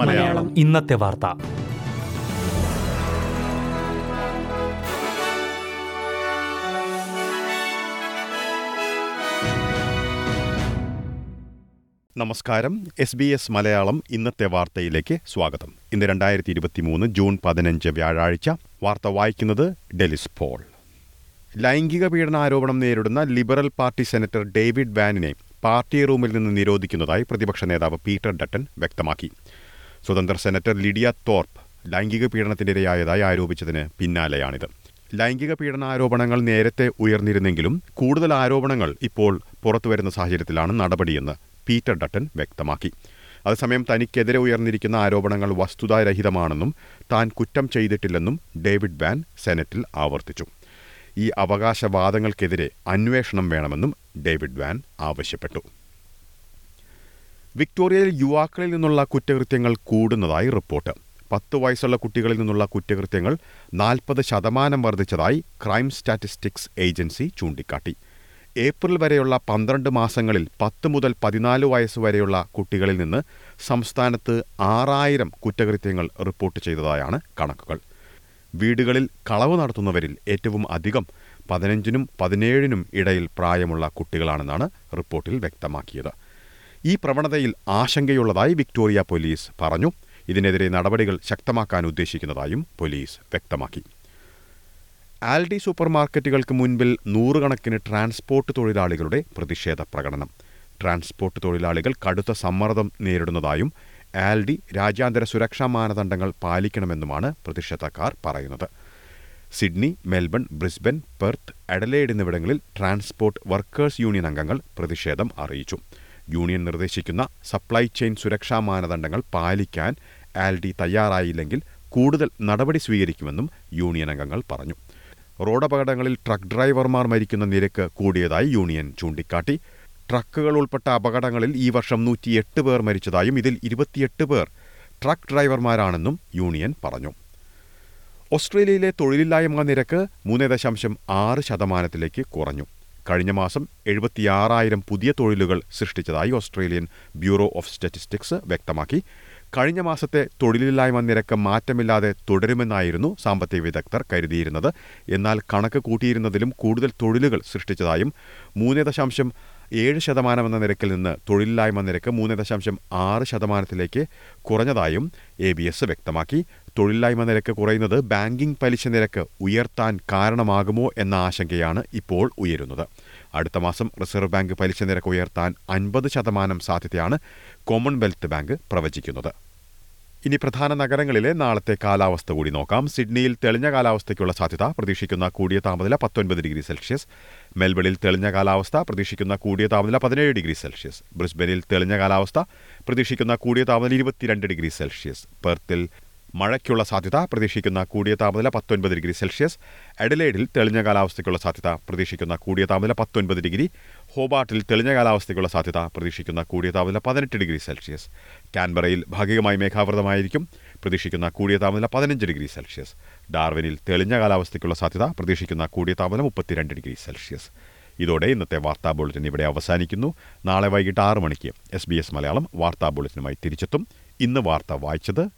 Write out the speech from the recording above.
മലയാളം. ഇന്നത്തെ വാർത്ത. നമസ്കാരം. എസ് ബി എസ് മലയാളം ഇന്നത്തെ വാർത്തയിലേക്ക് സ്വാഗതം. ഇന്ന് രണ്ടായിരത്തി ഇരുപത്തി മൂന്ന് ജൂൺ പതിനഞ്ച് വ്യാഴാഴ്ച വാർത്ത വായിക്കുന്നത് ഡെലിസ് പോൾ. ലൈംഗിക പീഡനാരോപണം നേരിടുന്ന ലിബറൽ പാർട്ടി സെനറ്റർ ഡേവിഡ് വാനിനെ പാർട്ടി റൂമിൽ നിന്ന് നിരോധിക്കുന്നതായി പ്രതിപക്ഷ നേതാവ് പീറ്റർ ഡട്ടൻ വ്യക്തമാക്കി. സ്വതന്ത്ര സെനറ്റർ ലിഡിയ തോർപ്പ് ലൈംഗിക പീഡനത്തിനിരയായതായി ആരോപിച്ചതിന് പിന്നാലെയാണിത്. ലൈംഗിക പീഡന ആരോപണങ്ങൾ നേരത്തെ ഉയർന്നിരുന്നെങ്കിലും കൂടുതൽ ആരോപണങ്ങൾ ഇപ്പോൾ പുറത്തുവരുന്ന സാഹചര്യത്തിലാണ് നടപടിയെന്ന് പീറ്റർ ഡട്ടൻ വ്യക്തമാക്കി. അതേസമയം തനിക്കെതിരെ ഉയർന്നിരിക്കുന്ന ആരോപണങ്ങൾ വസ്തുതാരഹിതമാണെന്നും താൻ കുറ്റം ചെയ്തിട്ടില്ലെന്നും ഡേവിഡ് വാൻ സെനറ്റിൽ ആവർത്തിച്ചു. ഈ അവകാശവാദങ്ങൾക്കെതിരെ അന്വേഷണം വേണമെന്നും ഡേവിഡ് വാൻ ആവശ്യപ്പെട്ടു. വിക്ടോറിയയിൽ യുവാക്കളിൽ നിന്നുള്ള കുറ്റകൃത്യങ്ങൾ കൂടുന്നതായി റിപ്പോർട്ട്. പത്ത് വയസ്സുള്ള കുട്ടികളിൽ നിന്നുള്ള കുറ്റകൃത്യങ്ങൾ നാൽപ്പത് ശതമാനം വർദ്ധിച്ചതായി ക്രൈം സ്റ്റാറ്റിസ്റ്റിക്സ് ഏജൻസി ചൂണ്ടിക്കാട്ടി. ഏപ്രിൽ വരെയുള്ള പന്ത്രണ്ട് മാസങ്ങളിൽ പത്ത് മുതൽ പതിനാല് വയസ്സ് വരെയുള്ള കുട്ടികളിൽ നിന്ന് സംസ്ഥാനത്ത് ആറായിരം കുറ്റകൃത്യങ്ങൾ റിപ്പോർട്ട് ചെയ്തതായാണ് കണക്കുകൾ. വീടുകളിൽ കളവ് നടത്തുന്നവരിൽ ഏറ്റവും അധികം പതിനഞ്ചിനും പതിനേഴിനും ഇടയിൽ പ്രായമുള്ള കുട്ടികളാണെന്നാണ് റിപ്പോർട്ടിൽ വ്യക്തമാക്കിയത്. ഈ പ്രവണതയിൽ ആശങ്കയുള്ളതായി വിക്ടോറിയ പോലീസ് പറഞ്ഞു. ഇതിനെതിരെ നടപടികൾ ശക്തമാക്കാൻ ഉദ്ദേശിക്കുന്നതായും പോലീസ് വ്യക്തമാക്കി. ആൽഡി സൂപ്പർ മാർക്കറ്റുകൾക്ക് മുൻപിൽ നൂറുകണക്കിന് ട്രാൻസ്പോർട്ട് തൊഴിലാളികളുടെ പ്രതിഷേധ പ്രകടനം. ട്രാൻസ്പോർട്ട് തൊഴിലാളികൾ കടുത്ത സമ്മർദ്ദം നേരിടുന്നതായും ആൽഡി രാജ്യാന്തര സുരക്ഷാ മാനദണ്ഡങ്ങൾ പാലിക്കണമെന്നുമാണ് പ്രതിഷേധക്കാർ പറയുന്നത്. Sydney Melbourne Brisbane Perth Adelaide എന്നിവിടങ്ങളിൽ ട്രാൻസ്പോർട്ട് വർക്കേഴ്സ് യൂണിയൻ അംഗങ്ങൾ പ്രതിഷേധം അറിയിച്ചു. യൂണിയൻ നിർദ്ദേശിക്കുന്ന സപ്ലൈ ചെയിൻ സുരക്ഷാ മാനദണ്ഡങ്ങൾ പാലിക്കാൻ ആൽഡി തയ്യാറായില്ലെങ്കിൽ കൂടുതൽ നടപടി സ്വീകരിക്കുമെന്നും യൂണിയൻ അംഗങ്ങൾ പറഞ്ഞു. റോഡപകടങ്ങളിൽ ട്രക്ക് ഡ്രൈവർമാർ മരിക്കുന്ന നിരക്ക് കൂടിയതായി യൂണിയൻ ചൂണ്ടിക്കാട്ടി. ട്രക്കുകൾ ഉൾപ്പെട്ട അപകടങ്ങളിൽ ഈ വർഷം നൂറ്റിയെട്ട് പേർ മരിച്ചതായും ഇതിൽ ഇരുപത്തിയെട്ട് പേർ ട്രക്ക് ഡ്രൈവർമാരാണെന്നും യൂണിയൻ പറഞ്ഞു. ഓസ്ട്രേലിയയിലെ തൊഴിലില്ലായ്മ നിരക്ക് മൂന്ന് ദശാംശം ആറ് ശതമാനത്തിലേക്ക് കുറഞ്ഞു. കഴിഞ്ഞ മാസം എഴുപത്തിയാറായിരം പുതിയ തൊഴിലുകൾ സൃഷ്ടിച്ചതായി ഓസ്ട്രേലിയൻ ബ്യൂറോ ഓഫ് സ്റ്റാറ്റിസ്റ്റിക്സ് വ്യക്തമാക്കി. കഴിഞ്ഞ മാസത്തെ തൊഴിലില്ലായ്മ നിരക്ക് മാറ്റമില്ലാതെ തുടരുമെന്നായിരുന്നു സാമ്പത്തിക വിദഗ്ധർ കരുതിയിരുന്നത്. എന്നാൽ കണക്ക് കൂട്ടിയിരുന്നതിലും കൂടുതൽ തൊഴിലുകൾ സൃഷ്ടിച്ചതായും മൂന്ന് ദശാംശം ഏഴ് ശതമാനം എന്ന നിരക്കിൽ നിന്ന് തൊഴിലില്ലായ്മ നിരക്ക് മൂന്ന് ദശാംശം ആറ് ശതമാനത്തിലേക്ക് കുറഞ്ഞതായും എ ബി എസ് വ്യക്തമാക്കി. തൊഴിലില്ലായ്മ നിരക്ക് കുറയുന്നത് ബാങ്കിംഗ് പലിശ നിരക്ക് ഉയർത്താൻ കാരണമാകുമോ എന്ന ആശങ്കയാണ് ഇപ്പോൾ ഉയരുന്നത്. അടുത്ത മാസം റിസർവ് ബാങ്ക് പലിശ നിരക്ക് ഉയർത്താൻ അൻപത് ശതമാനം സാധ്യതയാണ് കോമൺവെൽത്ത് ബാങ്ക് പ്രവചിക്കുന്നത്. ഇനി പ്രധാന നഗരങ്ങളിലെ നാളത്തെ കാലാവസ്ഥ കൂടി നോക്കാം. സിഡ്നിയിൽ തെളിഞ്ഞ കാലാവസ്ഥയ്ക്കുള്ള സാധ്യത പ്രതീക്ഷിക്കുന്ന കൂടിയ താപനില പത്തൊൻപത് ഡിഗ്രി സെൽഷ്യസ്. മെൽബണിൽ തെളിഞ്ഞ കാലാവസ്ഥ പ്രതീക്ഷിക്കുന്ന കൂടിയ താപനില പതിനേഴ് ഡിഗ്രി സെൽഷ്യസ്. ബ്രിസ്ബനിൽ തെളിഞ്ഞ കാലാവസ്ഥ പ്രതീക്ഷിക്കുന്ന കൂടിയ താപനില ഇരുപത്തിരണ്ട് ഡിഗ്രി സെൽഷ്യസ്. പെർത്തിൽ മഴയ്ക്കുള്ള സാധ്യത പ്രതീക്ഷിക്കുന്ന കൂടിയ താപനില പത്തൊൻപത് ഡിഗ്രി സെൽഷ്യസ്. എഡലേഡിൽ തെളിഞ്ഞ കാലാവസ്ഥയ്ക്കുള്ള സാധ്യത പ്രതീക്ഷിക്കുന്ന കൂടിയ താപനില പത്തൊൻപത് ഡിഗ്രി. ഹോബാട്ടിൽ തെളിഞ്ഞ കാലാവസ്ഥയ്ക്കുള്ള സാധ്യത പ്രതീക്ഷിക്കുന്ന കൂടിയ താപനില പതിനെട്ട് ഡിഗ്രി സെൽഷ്യസ്. കാൻബറയിൽ ഭാഗികമായി മേഘാവൃതമായിരിക്കും. പ്രതീക്ഷിക്കുന്ന കൂടിയ താപനില പതിനഞ്ച് ഡിഗ്രി സെൽഷ്യസ്. ഡാർവിനിൽ തെളിഞ്ഞ കാലാവസ്ഥയ്ക്കുള്ള സാധ്യത പ്രതീക്ഷിക്കുന്ന കൂടിയ താപനില മുപ്പത്തിരണ്ട് ഡിഗ്രി സെൽഷ്യസ്. ഇതോടെ ഇന്നത്തെ വാർത്താ ബുള്ളറ്റിൻ ഇവിടെ അവസാനിക്കുന്നു. നാളെ വൈകിട്ട് ആറ് മണിക്ക് എസ് ബി എസ് മലയാളം വാർത്താ ബുള്ളറ്റിനുമായി തിരിച്ചെത്തും. ഇന്ന് വാർത്ത വായിച്ചത്